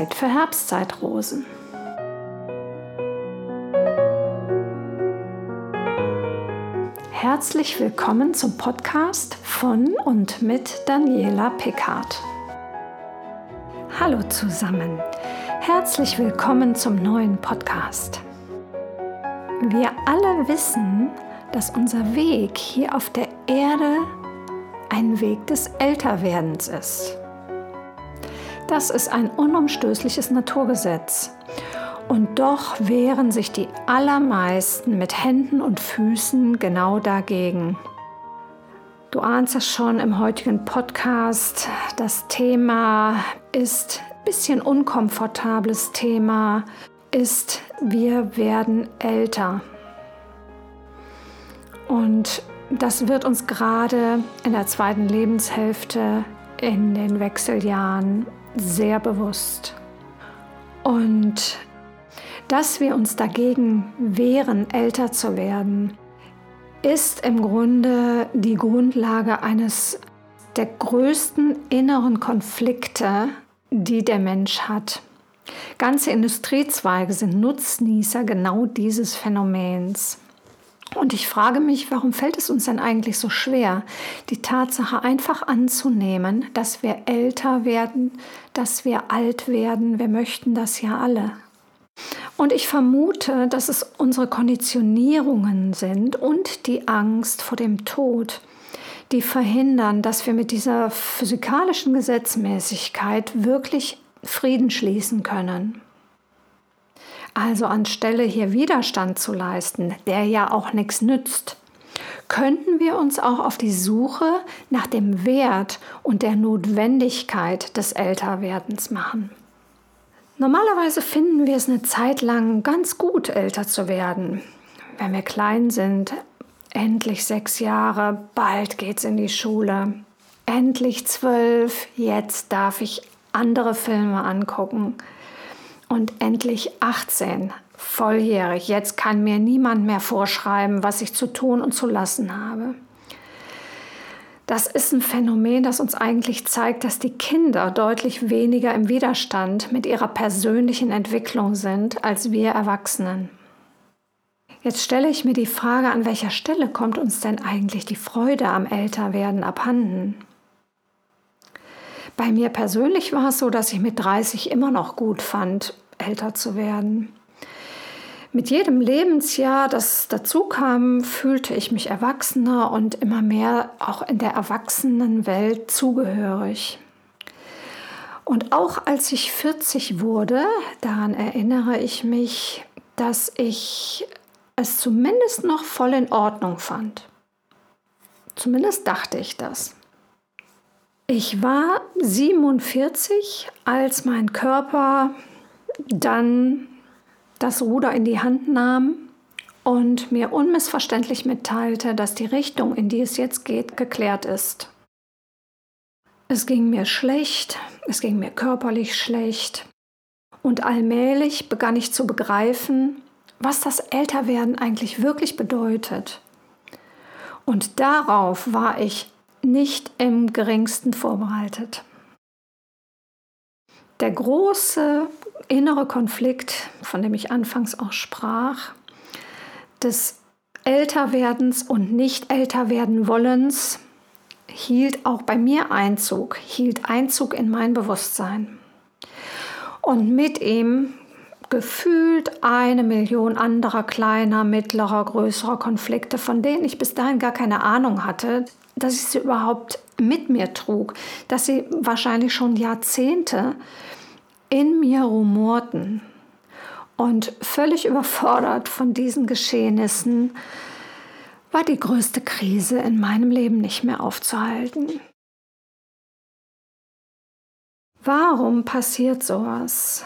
Zeit für Herbstzeitrosen. Herzlich willkommen zum Podcast von und mit Daniela Pickard. Hallo zusammen, herzlich willkommen zum neuen Podcast. Wir alle wissen, dass unser Weg hier auf der Erde ein Weg des Älterwerdens ist. Das ist ein unumstößliches Naturgesetz. Und doch wehren sich die allermeisten mit Händen und Füßen genau dagegen. Du ahnst es schon im heutigen Podcast. Das Thema ist ein bisschen unkomfortables Thema, ist wir werden älter. Und das wird uns gerade in der zweiten Lebenshälfte in den Wechseljahren sehr bewusst. Und dass wir uns dagegen wehren, älter zu werden, ist im Grunde die Grundlage eines der größten inneren Konflikte, die der Mensch hat. Ganze Industriezweige sind Nutznießer genau dieses Phänomens. Und ich frage mich, warum fällt es uns denn eigentlich so schwer, die Tatsache einfach anzunehmen, dass wir älter werden, dass wir alt werden. Wir möchten das ja alle. Und ich vermute, dass es unsere Konditionierungen sind und die Angst vor dem Tod, die verhindern, dass wir mit dieser physikalischen Gesetzmäßigkeit wirklich Frieden schließen können. Also anstelle hier Widerstand zu leisten, der ja auch nichts nützt, könnten wir uns auch auf die Suche nach dem Wert und der Notwendigkeit des Älterwerdens machen. Normalerweise finden wir es eine Zeit lang ganz gut, älter zu werden. Wenn wir klein sind, endlich sechs Jahre, bald geht's in die Schule. Endlich zwölf, jetzt darf ich andere Filme angucken. Und endlich 18, volljährig, jetzt kann mir niemand mehr vorschreiben, was ich zu tun und zu lassen habe. Das ist ein Phänomen, das uns eigentlich zeigt, dass die Kinder deutlich weniger im Widerstand mit ihrer persönlichen Entwicklung sind als wir Erwachsenen. Jetzt stelle ich mir die Frage, an welcher Stelle kommt uns denn eigentlich die Freude am Älterwerden abhanden? Bei mir persönlich war es so, dass ich mit 30 immer noch gut fand, älter zu werden. Mit jedem Lebensjahr, das dazu kam, fühlte ich mich erwachsener und immer mehr auch in der Erwachsenenwelt zugehörig. Und auch als ich 40 wurde, daran erinnere ich mich, dass ich es zumindest noch voll in Ordnung fand. Zumindest dachte ich das. Ich war 47, als mein Körper dann das Ruder in die Hand nahm und mir unmissverständlich mitteilte, dass die Richtung, in die es jetzt geht, geklärt ist. Es ging mir schlecht, es ging mir körperlich schlecht und allmählich begann ich zu begreifen, was das Älterwerden eigentlich wirklich bedeutet. Und darauf war ich nicht im geringsten vorbereitet. Der große innere Konflikt, von dem ich anfangs auch sprach, des Älterwerdens und nicht älter werden wollens, hielt auch bei mir Einzug, hielt Einzug in mein Bewusstsein. Und mit ihm gefühlt eine Million anderer kleiner, mittlerer, größerer Konflikte, von denen ich bis dahin gar keine Ahnung hatte, dass ich sie überhaupt mit mir trug, dass sie wahrscheinlich schon Jahrzehnte in mir rumorten. Und völlig überfordert von diesen Geschehnissen war die größte Krise in meinem Leben nicht mehr aufzuhalten. Warum passiert sowas?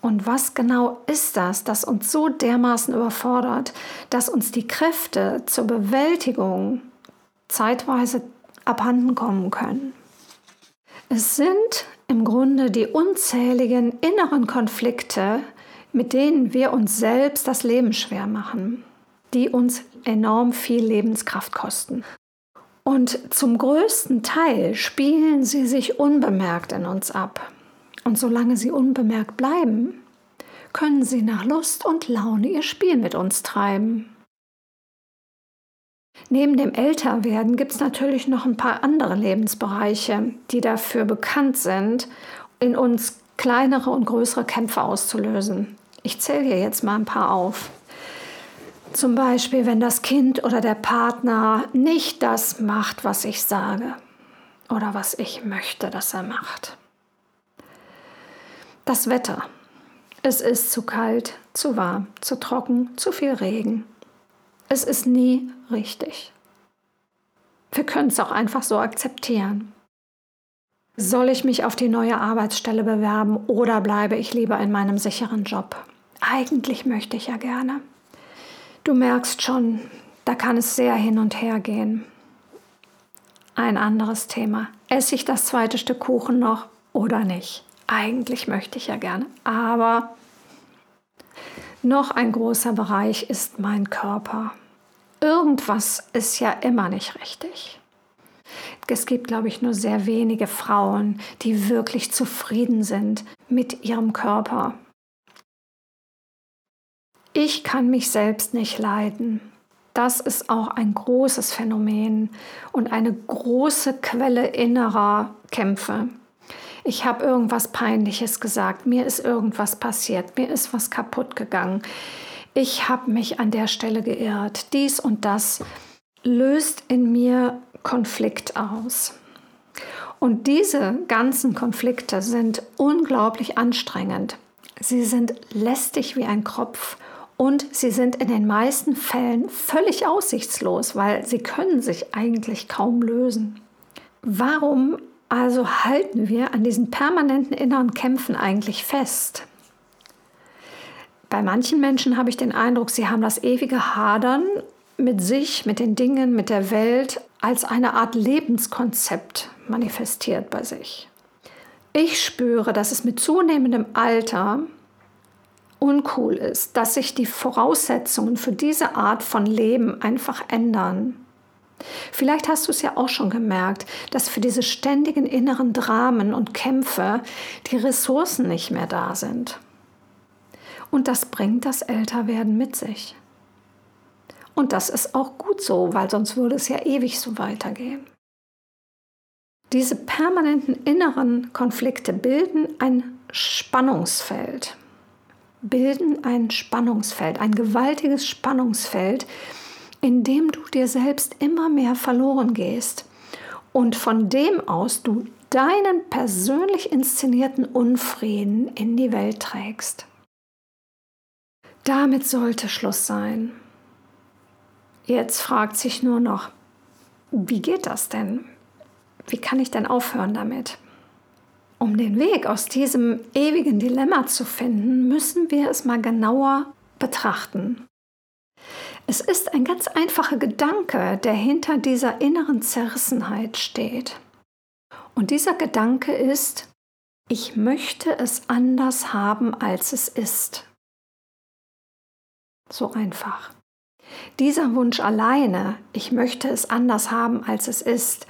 Und was genau ist das, das uns so dermaßen überfordert, dass uns die Kräfte zur Bewältigung zeitweise abhanden kommen können? Es sind im Grunde die unzähligen inneren Konflikte, mit denen wir uns selbst das Leben schwer machen, die uns enorm viel Lebenskraft kosten. Und zum größten Teil spielen sie sich unbemerkt in uns ab. Und solange sie unbemerkt bleiben, können sie nach Lust und Laune ihr Spiel mit uns treiben. Neben dem Älterwerden gibt es natürlich noch ein paar andere Lebensbereiche, die dafür bekannt sind, in uns kleinere und größere Kämpfe auszulösen. Ich zähle hier jetzt mal ein paar auf. Zum Beispiel, wenn das Kind oder der Partner nicht das macht, was ich sage oder was ich möchte, dass er macht. Das Wetter. Es ist zu kalt, zu warm, zu trocken, zu viel Regen. Es ist nie richtig. Wir können es auch einfach so akzeptieren. Soll ich mich auf die neue Arbeitsstelle bewerben oder bleibe ich lieber in meinem sicheren Job? Eigentlich möchte ich ja gerne. Du merkst schon, da kann es sehr hin und her gehen. Ein anderes Thema. Esse ich das zweite Stück Kuchen noch oder nicht? Eigentlich möchte ich ja gerne, aber noch ein großer Bereich ist mein Körper. Irgendwas ist ja immer nicht richtig. Es gibt, glaube ich, nur sehr wenige Frauen, die wirklich zufrieden sind mit ihrem Körper. Ich kann mich selbst nicht leiden. Das ist auch ein großes Phänomen und eine große Quelle innerer Kämpfe. Ich habe irgendwas Peinliches gesagt, mir ist irgendwas passiert, mir ist was kaputt gegangen. Ich habe mich an der Stelle geirrt. Dies und das löst in mir Konflikt aus. Und diese ganzen Konflikte sind unglaublich anstrengend. Sie sind lästig wie ein Kropf und sie sind in den meisten Fällen völlig aussichtslos, weil sie können sich eigentlich kaum lösen. Warum also halten wir an diesen permanenten inneren Kämpfen eigentlich fest? Bei manchen Menschen habe ich den Eindruck, sie haben das ewige Hadern mit sich, mit den Dingen, mit der Welt als eine Art Lebenskonzept manifestiert bei sich. Ich spüre, dass es mit zunehmendem Alter uncool ist, dass sich die Voraussetzungen für diese Art von Leben einfach ändern. Vielleicht hast du es ja auch schon gemerkt, dass für diese ständigen inneren Dramen und Kämpfe die Ressourcen nicht mehr da sind. Und das bringt das Älterwerden mit sich. Und das ist auch gut so, weil sonst würde es ja ewig so weitergehen. Diese permanenten inneren Konflikte bilden ein Spannungsfeld bilden ein Spannungsfeld, ein gewaltiges Spannungsfeld, in dem du dir selbst immer mehr verloren gehst und von dem aus du deinen persönlich inszenierten Unfrieden in die Welt trägst. Damit sollte Schluss sein. Jetzt fragt sich nur noch, wie geht das denn? Wie kann ich denn aufhören damit? Um den Weg aus diesem ewigen Dilemma zu finden, müssen wir es mal genauer betrachten. Es ist ein ganz einfacher Gedanke, der hinter dieser inneren Zerrissenheit steht. Und dieser Gedanke ist, ich möchte es anders haben, als es ist. So einfach. Dieser Wunsch alleine, ich möchte es anders haben, als es ist,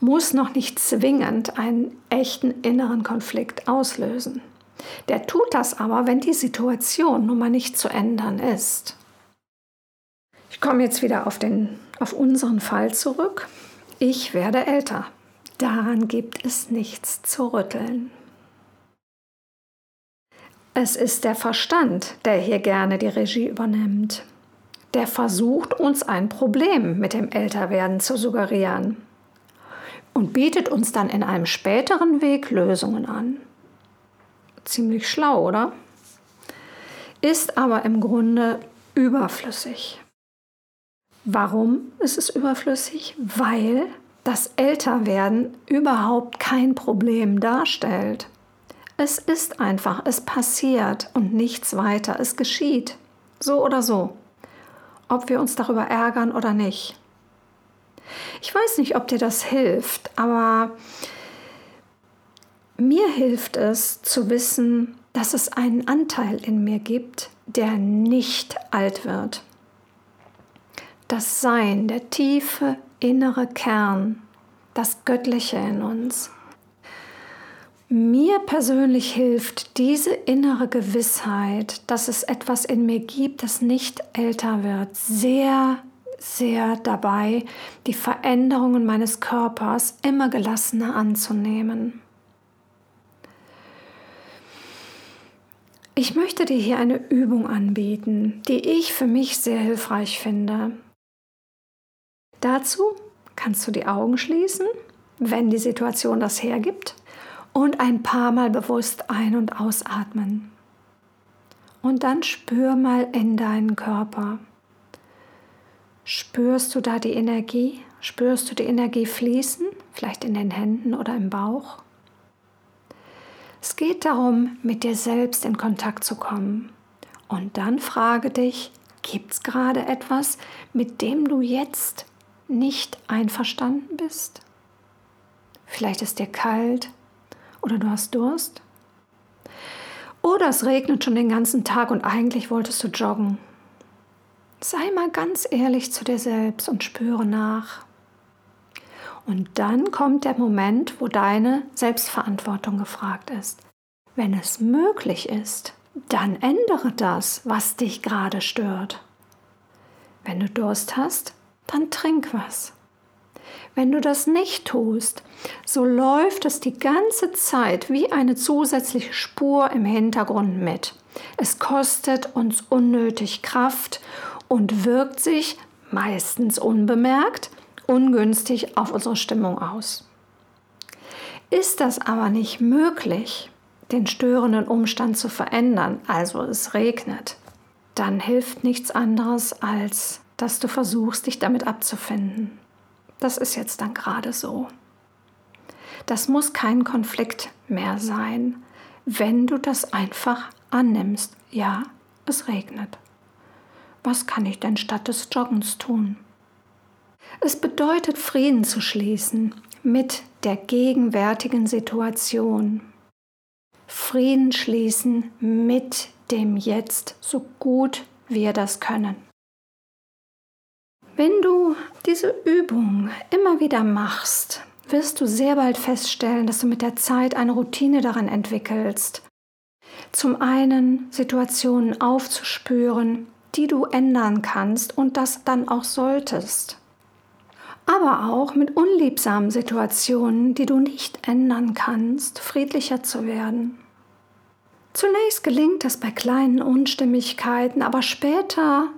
muss noch nicht zwingend einen echten inneren Konflikt auslösen. Der tut das aber, wenn die Situation nun mal nicht zu ändern ist. Ich komme jetzt wieder auf, den, auf unseren Fall zurück. Ich werde älter. Daran gibt es nichts zu rütteln. Es ist der Verstand, der hier gerne die Regie übernimmt der versucht uns ein Problem mit dem Älterwerden zu suggerieren und bietet uns dann in einem späteren Weg Lösungen an. Ziemlich schlau, oder? Ist aber im Grunde überflüssig. Warum ist es überflüssig? Weil das Älterwerden überhaupt kein Problem darstellt. Es ist einfach, es passiert und nichts weiter, es geschieht. So oder so ob wir uns darüber ärgern oder nicht. Ich weiß nicht, ob dir das hilft, aber mir hilft es zu wissen, dass es einen Anteil in mir gibt, der nicht alt wird. Das Sein, der tiefe innere Kern, das Göttliche in uns. Mir persönlich hilft diese innere Gewissheit, dass es etwas in mir gibt, das nicht älter wird, sehr, sehr dabei, die Veränderungen meines Körpers immer gelassener anzunehmen. Ich möchte dir hier eine Übung anbieten, die ich für mich sehr hilfreich finde. Dazu kannst du die Augen schließen, wenn die Situation das hergibt, und ein paar Mal bewusst ein- und ausatmen. Und dann spür mal in deinen Körper. Spürst du da die Energie? Spürst du die Energie fließen? Vielleicht in den Händen oder im Bauch? Es geht darum, mit dir selbst in Kontakt zu kommen. Und dann frage dich, gibt es gerade etwas, mit dem du jetzt nicht einverstanden bist? Vielleicht ist dir kalt oder du hast Durst. Oder es regnet schon den ganzen Tag und eigentlich wolltest du joggen. Sei mal ganz ehrlich zu dir selbst und spüre nach. Und dann kommt der Moment, wo deine Selbstverantwortung gefragt ist. Wenn es möglich ist, dann ändere das, was dich gerade stört. Wenn du Durst hast, dann trink was. Wenn du das nicht tust, so läuft es die ganze Zeit wie eine zusätzliche Spur im Hintergrund mit. Es kostet uns unnötig Kraft und wirkt sich meistens unbemerkt ungünstig auf unsere Stimmung aus. Ist das aber nicht möglich, den störenden Umstand zu verändern, also es regnet, dann hilft nichts anderes, als dass du versuchst, dich damit abzufinden. Das ist jetzt dann gerade so. Das muss kein Konflikt mehr sein, wenn du das einfach annimmst. Ja, es regnet. Was kann ich denn statt des Joggens tun? Es bedeutet Frieden zu schließen mit der gegenwärtigen Situation. Frieden schließen mit dem Jetzt, so gut wir das können. Wenn du diese Übung immer wieder machst, wirst du sehr bald feststellen, dass du mit der Zeit eine Routine daran entwickelst. Zum einen Situationen aufzuspüren, die du ändern kannst und das dann auch solltest aber auch mit unliebsamen Situationen, die du nicht ändern kannst, friedlicher zu werden. Zunächst gelingt das bei kleinen Unstimmigkeiten, aber später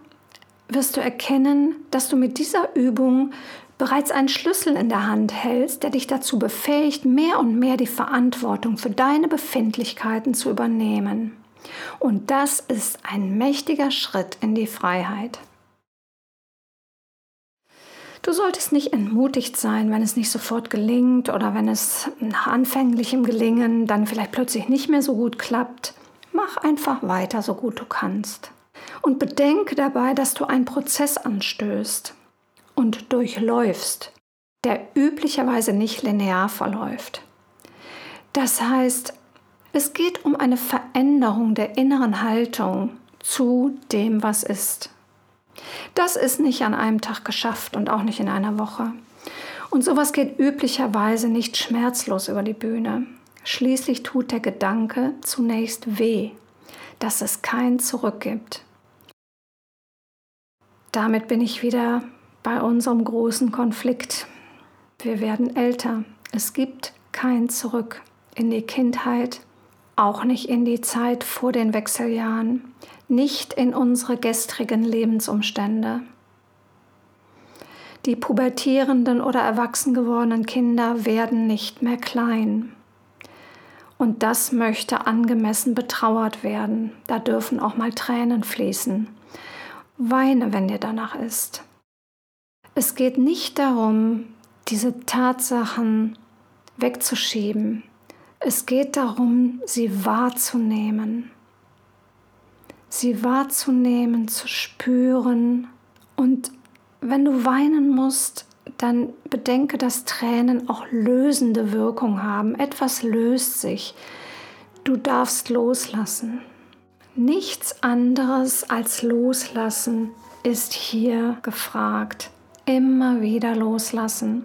wirst du erkennen, dass du mit dieser Übung bereits einen Schlüssel in der Hand hältst, der dich dazu befähigt, mehr und mehr die Verantwortung für deine Befindlichkeiten zu übernehmen. Und das ist ein mächtiger Schritt in die Freiheit. Du solltest nicht entmutigt sein, wenn es nicht sofort gelingt oder wenn es nach anfänglichem Gelingen dann vielleicht plötzlich nicht mehr so gut klappt. Mach einfach weiter, so gut du kannst. Und bedenke dabei, dass du einen Prozess anstößt und durchläufst, der üblicherweise nicht linear verläuft. Das heißt, es geht um eine Veränderung der inneren Haltung zu dem, was ist. Das ist nicht an einem Tag geschafft und auch nicht in einer Woche. Und sowas geht üblicherweise nicht schmerzlos über die Bühne. Schließlich tut der Gedanke zunächst weh, dass es kein Zurück gibt. Damit bin ich wieder bei unserem großen Konflikt. Wir werden älter. Es gibt kein Zurück in die Kindheit, auch nicht in die Zeit vor den Wechseljahren nicht in unsere gestrigen Lebensumstände. Die pubertierenden oder erwachsen gewordenen Kinder werden nicht mehr klein. Und das möchte angemessen betrauert werden. Da dürfen auch mal Tränen fließen. Weine, wenn dir danach ist. Es geht nicht darum, diese Tatsachen wegzuschieben. Es geht darum, sie wahrzunehmen sie wahrzunehmen, zu spüren. Und wenn du weinen musst, dann bedenke, dass Tränen auch lösende Wirkung haben. Etwas löst sich. Du darfst loslassen. Nichts anderes als loslassen ist hier gefragt. Immer wieder loslassen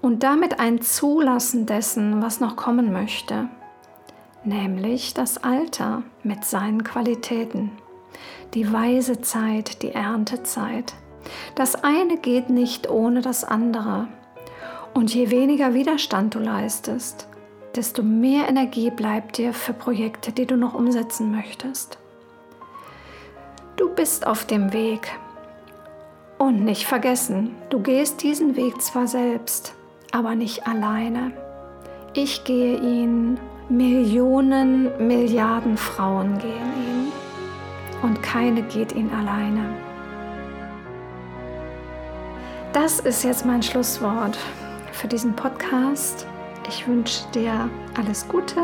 und damit ein Zulassen dessen, was noch kommen möchte. nämlich das Alter mit seinen Qualitäten, die weise Zeit, die Erntezeit. Das eine geht nicht ohne das andere. Und je weniger Widerstand du leistest, desto mehr Energie bleibt dir für Projekte, die du noch umsetzen möchtest. Du bist auf dem Weg. Und nicht vergessen, du gehst diesen Weg zwar selbst, aber nicht alleine. Ich gehe ihn, Millionen, Milliarden Frauen gehen ihn und keine geht ihn alleine. Das ist jetzt mein Schlusswort für diesen Podcast. Ich wünsche dir alles Gute.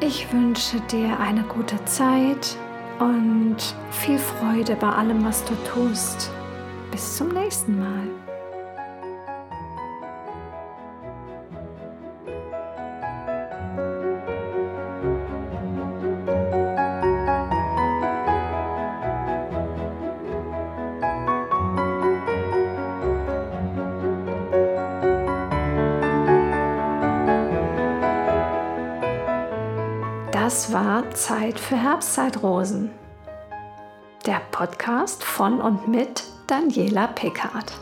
Ich wünsche dir eine gute Zeit und viel Freude bei allem, was du tust. Bis zum nächsten Mal. Das war Zeit für Herbstzeitrosen. Der Podcast von und mit Daniela Pickard.